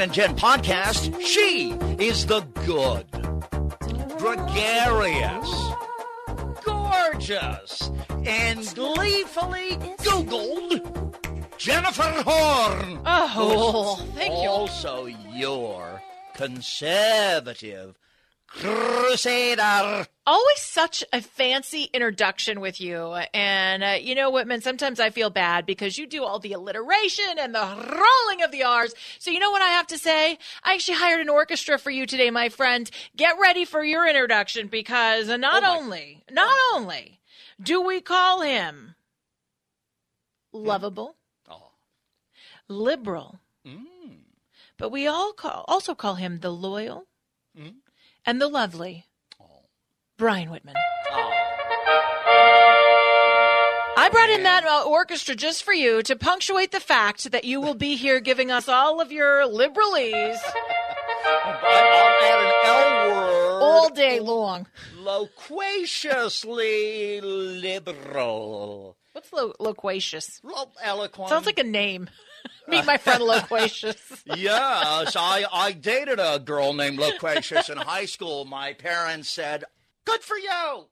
And Jen podcast. She is the good, gregarious, gorgeous, and gleefully Googled Jennifer Horn. Oh, thank you. Also, your conservative crusader. Always such a fancy introduction with you. And uh, you know, Whitman, sometimes I feel bad because you do all the alliteration and the rolling of the R's. So you know what I have to say? I actually hired an orchestra for you today, my friend. Get ready for your introduction because not Oh, only, not only do we call him lovable, Oh. liberal, Mm. but we all call, also call him the loyal Mm. And the lovely Oh. Brian Whitman. Oh. I brought in that uh, orchestra just for you to punctuate the fact that you will be here giving us all of your liberalese I'll add an L word. all day long. Loquaciously liberal. What's lo- loquacious? Lo- eloquent. Sounds like a name. Meet my friend Loquacious. Yes, I, I dated a girl named Loquacious in high school. My parents said, good for you.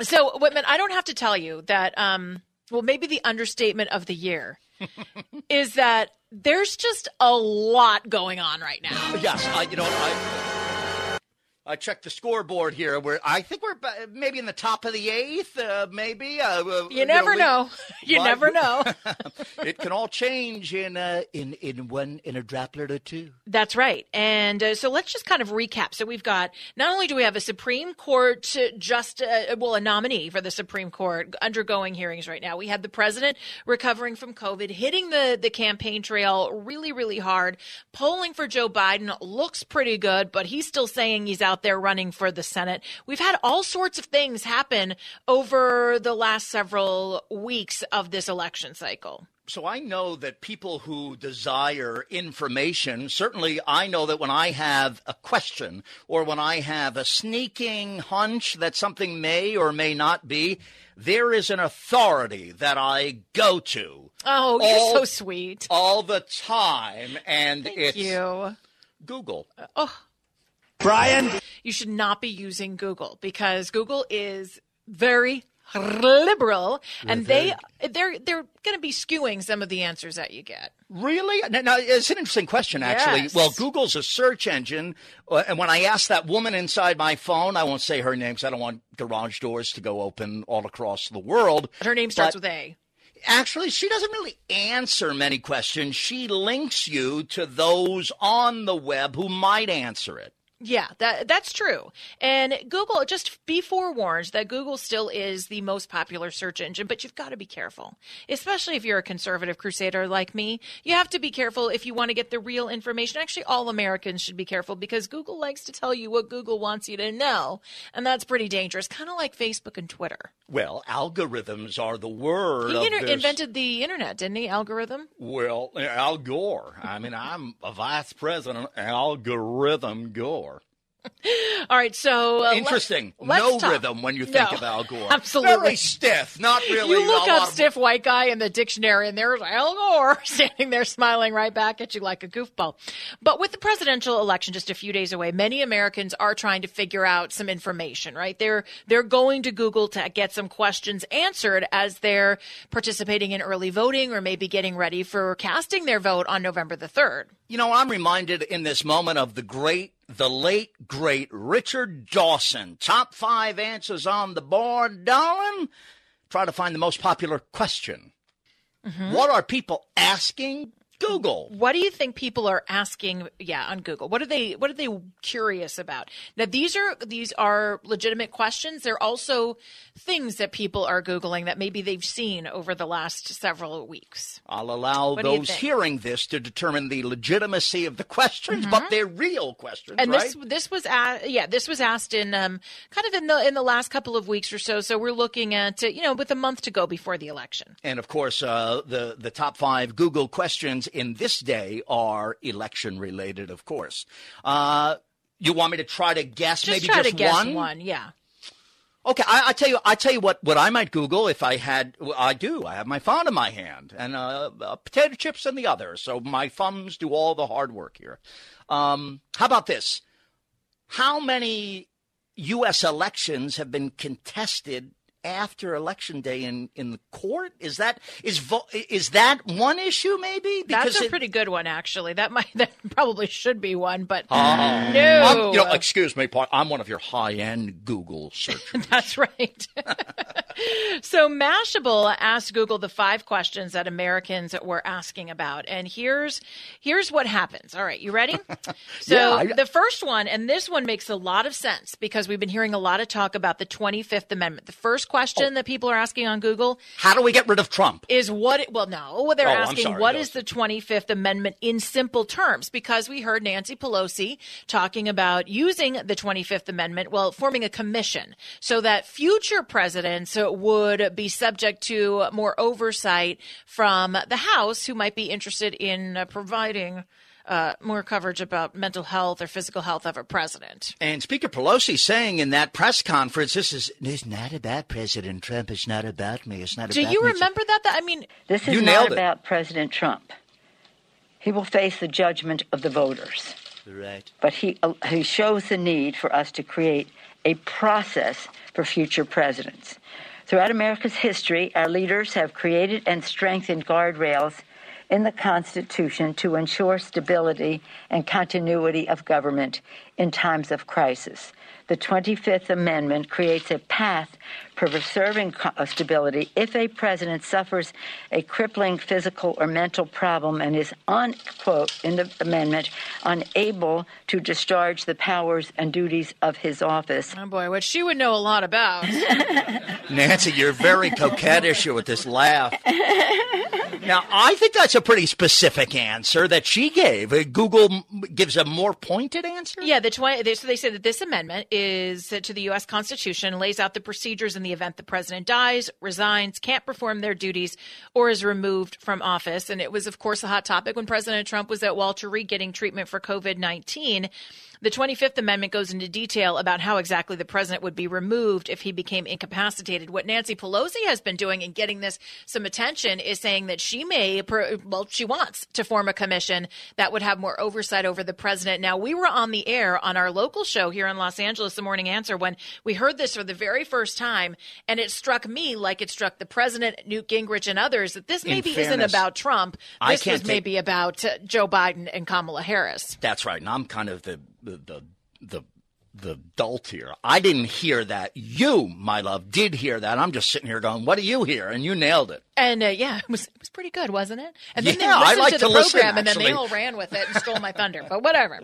So, Whitman, I don't have to tell you that, um, well, maybe the understatement of the year is that there's just a lot going on right now. Yes, I, you know, I, I checked the scoreboard here. Where I think we're maybe in the top of the eighth, uh, maybe. Uh, uh, You never we- know. You Right. never know. it can all change in uh, in in one in a droplet or two. That's right. And uh, so let's just kind of recap. So we've got not only do we have a Supreme Court uh, just uh, well a nominee for the Supreme Court undergoing hearings right now. We have the president recovering from COVID, hitting the the campaign trail really really hard. Polling for Joe Biden looks pretty good, but he's still saying he's out there running for the Senate. We've had all sorts of things happen over the last several weeks of this election cycle. So I know that people who desire information, certainly I know that when I have a question or when I have a sneaking hunch that something may or may not be, there is an authority that I go to Oh, you're so sweet. all the time, and Thank it's you. Google. Oh, Brian? you should not be using Google because Google is very liberal and they they're they're going to be skewing some of the answers that you get. Really? Now, now, it's an interesting question, actually. Yes. Well, Google's a search engine. uh, And when I asked that woman inside my phone, I won't say her name because I don't want garage doors to go open all across the world. Her name starts But- with A. Actually, she doesn't really answer many questions. She links you to those on the web who might answer it. Yeah, that that's true. And Google, just be forewarned that Google still is the most popular search engine, but you've got to be careful, especially if you're a conservative crusader like me. You have to be careful if you want to get the real information. Actually, all Americans should be careful because Google likes to tell you what Google wants you to know, and that's pretty dangerous. Kind of like Facebook and Twitter. Well, algorithms are the word He inter- invented the internet, didn't he? Algorithm. Well, Al Gore. I mean, I'm a vice president, of algorithm Gore. All right, so uh, Interesting. let's no talk- rhythm when you think No, of Al Gore. absolutely. Very stiff. Not really. You look up lot of- stiff white guy in the dictionary, and there's Al Gore standing there smiling right back at you like a goofball. But with the presidential election just a few days away, many Americans are trying to figure out some information. Right? They're they're going to Google to get some questions answered as they're participating in early voting or maybe getting ready for casting their vote on November the third. You know, I'm reminded in this moment of the great, the late, great Richard Dawson. Top five answers on the board, darling. Try to find the most popular question. Mm-hmm. What are people asking Google? What do you think people are asking? Yeah, on Google. What are they? What are they curious about? Now, these are these are legitimate questions. They're also things that people are googling that maybe they've seen over the last several weeks. I'll allow What those hearing this to determine the legitimacy of the questions, but they're real questions, Mm-hmm. And right? this this was a, yeah this was asked in um, kind of in the in the last couple of weeks or so. So we're looking at uh, you know with a month to go before the election. And of course, uh, the the top five Google questions in this day are election related. Of course, uh, you want me to try to guess Just maybe try just to guess one? one. Yeah. Okay, I, I, tell you, I tell you what. What I might Google if I had, I do. I have my phone in my hand and uh, uh, potato chips in the other. So my thumbs do all the hard work here. Um, how about this? How many U.S. elections have been contested after election day in, in the court? Is that is vo- is that one issue? Maybe because that's a it, pretty good one, actually. That might that probably should be one, but uh, no. I'm, you know, excuse me, I'm one of your high end Google searchers. that's right. so Mashable asked Google the five questions that Americans were asking about, and here's here's what happens. All right, you ready? So yeah, I, the first one, and this one makes a lot of sense because we've been hearing a lot of talk about the 25th Amendment. The first question oh. that people are asking on Google. How do we get rid of Trump? Is what, it, well, no, they're oh, asking what is the 25th Amendment in simple terms? Because we heard Nancy Pelosi talking about using the 25th Amendment, well, forming a commission so that future presidents would be subject to more oversight from the House who might be interested in uh, providing uh, more coverage about mental health or physical health of a president. And Speaker Pelosi saying in that press conference, "This is this is not about President Trump. It's not about me. It's not." Do about you me. remember that? That I mean, this is not about President Trump. He will face the judgment of the voters. Right. But he uh, he shows the need for us to create a process for future presidents. Throughout America's history, our leaders have created and strengthened guardrails in the Constitution to ensure stability and continuity of government in times of crisis. The 25th Amendment creates a path for preserving uh, stability if a president suffers a crippling physical or mental problem and is, unquote, in the amendment, unable to discharge the powers and duties of his office. Oh, boy, which she would know a lot about. Nancy, you're very coquettish with this laugh. Now, I think that's a pretty specific answer that she gave. Uh, Google gives a more pointed answer. Yeah, the twi- so they say that this amendment is to the U.S. Constitution lays out the procedures in the event the president dies, resigns, can't perform their duties, or is removed from office. And it was, of course, a hot topic when President Trump was at Walter Reed getting treatment for COVID nineteen. The 25th Amendment goes into detail about how exactly the president would be removed if he became incapacitated. What Nancy Pelosi has been doing and getting this some attention is saying that she may, well, she wants to form a commission that would have more oversight over the president. Now, we were on the air on our local show here in Los Angeles, The Morning Answer, when we heard this for the very first time, and it struck me like it struck the president, Newt Gingrich, and others that this maybe fairness, isn't about Trump. This was maybe about Joe Biden and Kamala Harris. That's right. And I'm kind of the the the the the dolt here. I didn't hear that. You, my love, did hear that. I'm just sitting here going, "What do you hear?" And you nailed it. And uh, yeah, it was it was pretty good, wasn't it? And then yeah, they listened I like to the to program, listen, and then they all ran with it and stole my thunder. But whatever.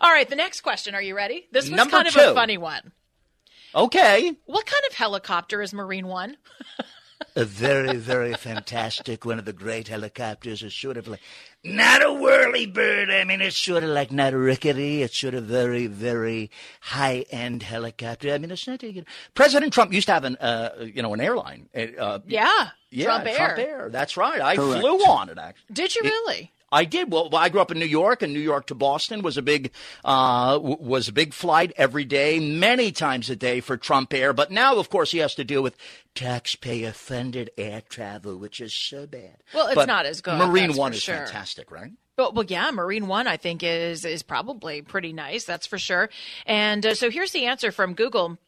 All right, the next question. Are you ready? This was Number kind two. of a funny one. Okay. What kind of helicopter is Marine One? a very, very fantastic, one of the great helicopters. It's sort of like not a whirlybird. I mean, it's sort of like not a rickety. It's sort of very, very high end helicopter. I mean, it's not. You know, President Trump used to have an, uh, you know, an airline. Uh, yeah, yeah, Trump Air. Trump Air. That's right. I Correct. flew on it. Actually, did you really? I did. Well, I grew up in New York, and New York to Boston was a big uh, was a big flight every day, many times a day for Trump Air. But now, of course, he has to deal with taxpayer funded air travel, which is so bad. Well, it's but not as good. Marine One is sure. fantastic, right? Well, well, yeah, Marine One I think is is probably pretty nice. That's for sure. And uh, so here's the answer from Google.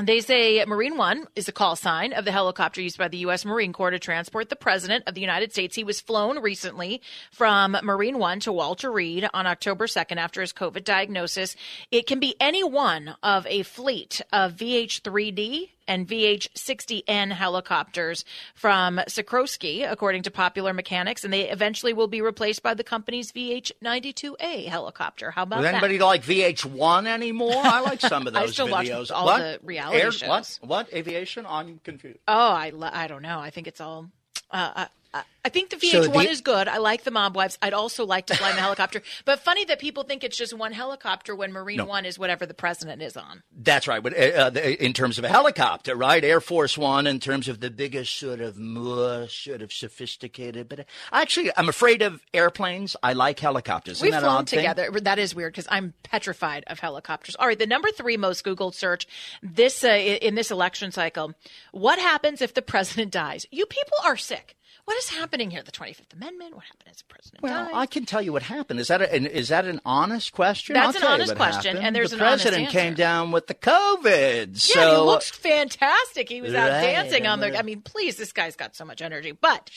They say Marine One is a call sign of the helicopter used by the U.S. Marine Corps to transport the President of the United States. He was flown recently from Marine One to Walter Reed on October 2nd after his COVID diagnosis. It can be any one of a fleet of VH-3D and VH-60N helicopters from Sikorsky, according to Popular Mechanics, and they eventually will be replaced by the company's VH-92A helicopter. How about Does that? anybody like VH1 anymore? I like some of those I still videos. watch all what? the reality Air, shows. What? What? Aviation? I'm confused. Oh, I, I don't know. I think it's all. Uh, uh, I think the VH1 So the- is good. I like the Mob Wives. I'd also like to fly in a helicopter. But funny that people think it's just one helicopter when Marine No. One is whatever the president is on. That's right. But uh, uh, in terms of a helicopter, right? Air Force One, in terms of the biggest, sort of more sort of sophisticated. But uh, actually, I'm afraid of airplanes. I like helicopters. Isn't We've that flown odd thing? together. That is weird because I'm petrified of helicopters. All right, the number three most Googled search this uh, in this election cycle: What happens if the president dies? You people are sick. What is happening here? The 25th Amendment. What happened as the president Well, dies? I can tell you what happened. Is that a, an, is that an honest question? That's I'll an honest question, happened. and there's the an honest president came down with the COVID. Yeah, so he looks fantastic. He was out Right, dancing on the. I mean, please, this guy's got so much energy. But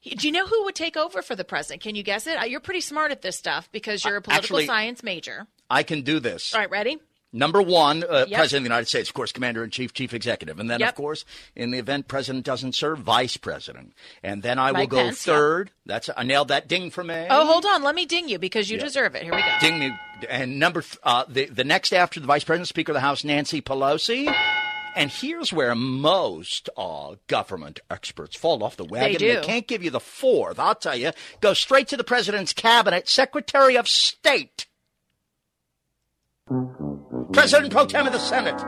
he- do you know who would take over for the president? Can you guess it? Uh, You're pretty smart at this stuff because you're a political actually- science major. I can do this. All right, ready? Number one, uh, Yep. President of the United States, of course, Commander in Chief, Chief Executive. And then, Yep. of course, in the event President doesn't serve, Vice President. And then I will go Pence, yep. third. That's I nailed that ding for me. Oh, hold on. Let me ding you because you deserve it. Here we go. Ding me. And number th- uh, the the next after the Vice President, Speaker of the House, Nancy Pelosi. And here's where most uh, government experts fall off the wagon. They, do. can't give you the fourth. I'll tell you. Go straight to the President's cabinet, Secretary of State. President pro tem of the Senate.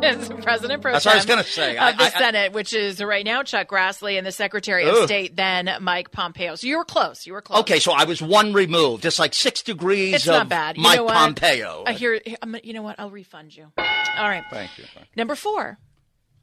The president pro That's what I was tem gonna say. of I- the I- I- Senate, which is right now Chuck Grassley, and the Secretary of Ugh. State, then Mike Pompeo. So you were close. You were close. Okay, so I was one removed, just like six degrees It's of not bad. You Mike know what? Pompeo. I hear. I'm, you know what? I'll refund you. All right. Thank you. Number four.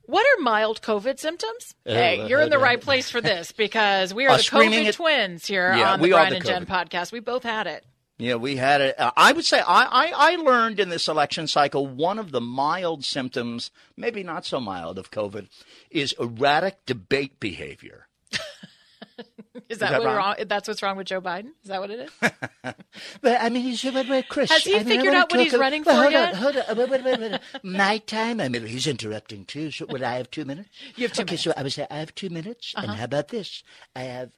What are mild COVID symptoms? hey, you're in the right place for this because we are Uh, the COVID twins here Yeah, on the Brian the and Jen podcast. We both had it. Yeah, we had it. Uh, I would say I, I, I learned in this election cycle one of the mild symptoms, maybe not so mild, of COVID is erratic debate behavior. Is that, that what wrong? wrong? That's what's wrong with Joe Biden? Is that what it is? But I mean, he's but, but Chris. Has he I mean, figured out what he's talk a- running for hold yet? On, hold on, wait, wait, wait, wait. My time. I mean, he's interrupting too. So, would I have two minutes? You have two okay, minutes. Uh-huh. so I would say I have two minutes, and how about this? I have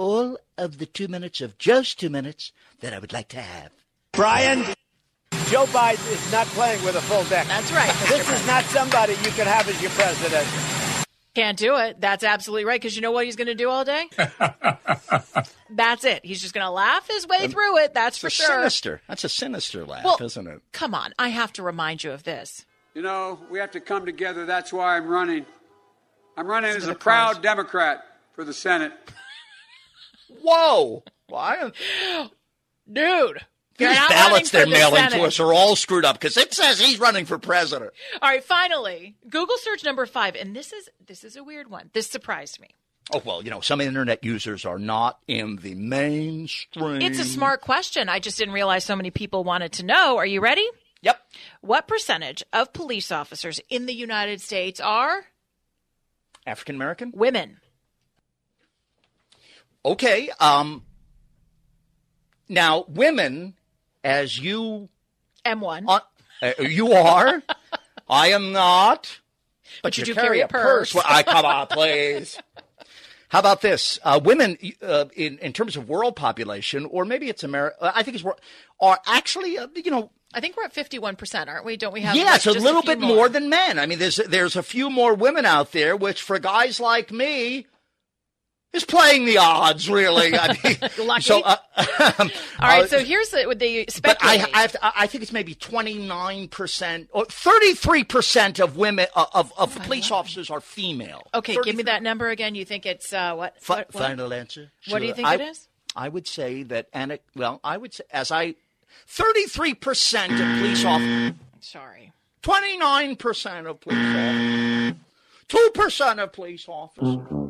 all of the two minutes of Joe's two minutes that I would like to have. Brian, Joe Biden is not playing with a full deck. That's right. Mr. This is not somebody you can have as your president. Can't do it. That's absolutely right. Because you know what he's going to do all day? That's it. He's just going to laugh his way um, through it. That's for sure. sinister. That's a sinister laugh, Well, isn't it? Come on. I have to remind you of this. You know, we have to come together. That's why I'm running. I'm running as a proud. Democrat for the Senate. Whoa! Well, I, Dude. these you're ballots they're running for the mailing to us are all screwed up because it says he's running for president. All right, finally, Google search number five, and this is this is a weird one. This surprised me. Oh well, you know, some internet users are not in the mainstream. It's a smart question. I just didn't realize so many people wanted to know. Are you ready? Yep. What percentage of police officers in the United States are African American. women? Okay. Um. Now, women, as you M1. uh, uh, you are, I am not. But, you you, do carry, carry a a purse. purse. Well, I come on, please. How about this? Uh, women, uh, in in terms of world population, or maybe it's America. I think it's are actually, uh, you know, I think we're at 51%, aren't we? Don't we have yeah, like, it's a little few bit more. than men. I mean, there's there's a few more women out there, which for guys like me is playing the odds. Really, I mean. So, uh, All right, uh, so here's the, the but I. I, to, I think it's maybe 29% or 33% of women, uh, of, of police officers are female. okay, give me that number again. You think it's uh, what? Fi- what? Final answer. What do you think I, it is? I would say that, and well, I would say, as I, 33% of police officers, Sorry. 29% of police officers, 2% of police officers.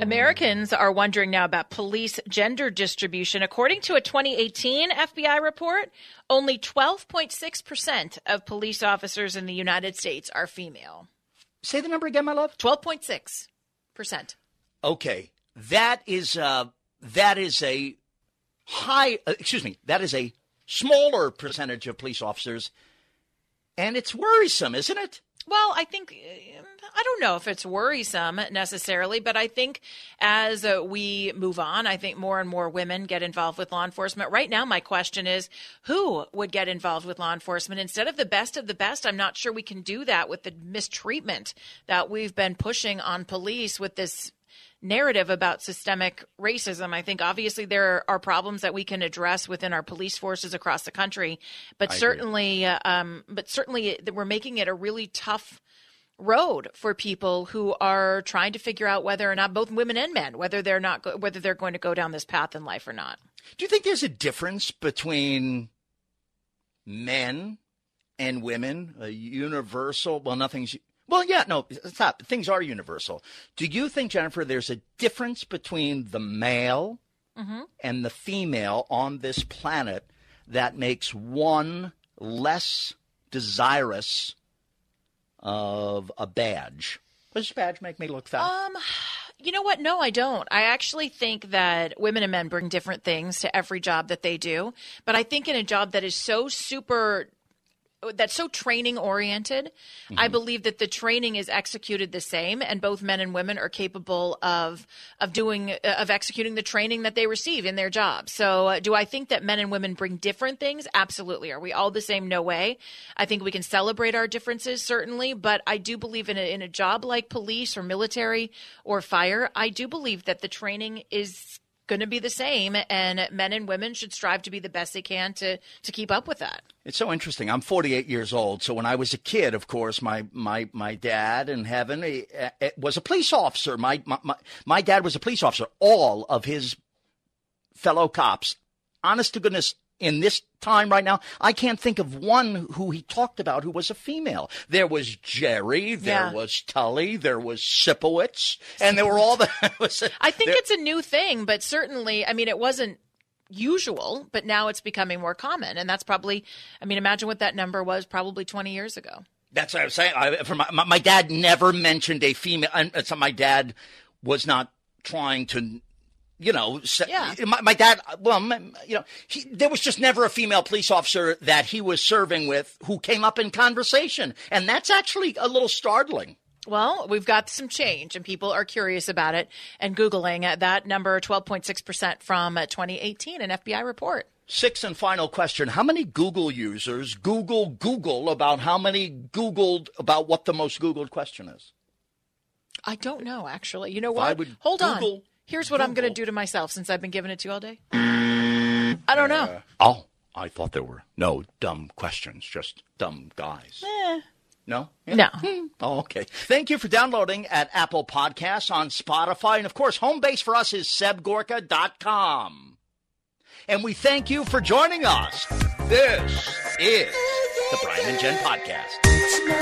Americans are wondering now about police gender distribution. According to a 2018 FBI report, only 12.6% of police officers in the United States are female. Say the number again, my love. 12.6%. Okay, that is uh, that is a high. Uh, excuse me, that is a smaller percentage of police officers, and it's worrisome, isn't it? Well, I think I don't know if it's worrisome necessarily, but I think as uh, we move on, I think more and more women get involved with law enforcement. Right now, my question is who would get involved with law enforcement instead of the best of the best? I'm not sure we can do that with the mistreatment that we've been pushing on police with this narrative about systemic racism. I think obviously there are problems that we can address within our police forces across the country, but certainly, uh, um, but certainly we're making it a really tough road for people who are trying to figure out whether or not both women and men whether they're not go- whether they're going to go down this path in life or not. Do you think there's a difference between men and women? A universal? Well, nothing's well, yeah, no, stop. Things are universal. Do you think, Jennifer, there's a difference between the male mm-hmm. and the female on this planet that makes one less desirous of a badge? Does this badge make me look fat? Um, you know what? No, I don't. I actually think that women and men bring different things to every job that they do. But I think in a job that is so super that's so training oriented. Mm-hmm. I believe that the training is executed the same, and both men and women are capable of of doing uh, of executing the training that they receive in their job. So, uh, do I think that men and women bring different things? Absolutely. Are we all the same? No way. I think we can celebrate our differences certainly, but I do believe in a, in a job like police or military or fire. I do believe that the training is going to be the same, and men and women should strive to be the best they can to to keep up with that. It's so interesting. I'm 48 years old, so when I was a kid, of course, my my my dad in heaven he, he was a police officer. My, my my my dad was a police officer. All of his fellow cops, honest to goodness, in this time right now, I can't think of one who he talked about who was a female. There was Jerry, there yeah. was Tully, there was Sipowicz, and there were all the. I think it's a new thing, but certainly, I mean, it wasn't usual, but now it's becoming more common, and that's probably. I mean, imagine what that number was probably 20 years ago. That's what I was saying. I, for my, my, my dad never mentioned a female. And uh, so my dad was not trying to you know, yeah. my, my, dad, well, you know, he, there was just never a female police officer that he was serving with who came up in conversation. And that's actually a little startling. Well, we've got some change, and people are curious about it and Googling that number 12.6% from uh, 2018, an FBI report. Sixth and final question How many Google users Google Google about how many Googled about what the most Googled question is? I don't know, actually. You know what? Hold Google on. Here's what. I'm going to do to myself since I've been giving it to you all day. I don't know. Uh, oh, I thought there were no dumb questions, just dumb guys. Eh. No? Yeah. No. Hmm. Oh, okay. Thank you for downloading at Apple Podcasts on Spotify. And of course, home base for us is sebgorka.com. And we thank you for joining us. This is the Brian and Jen Podcast.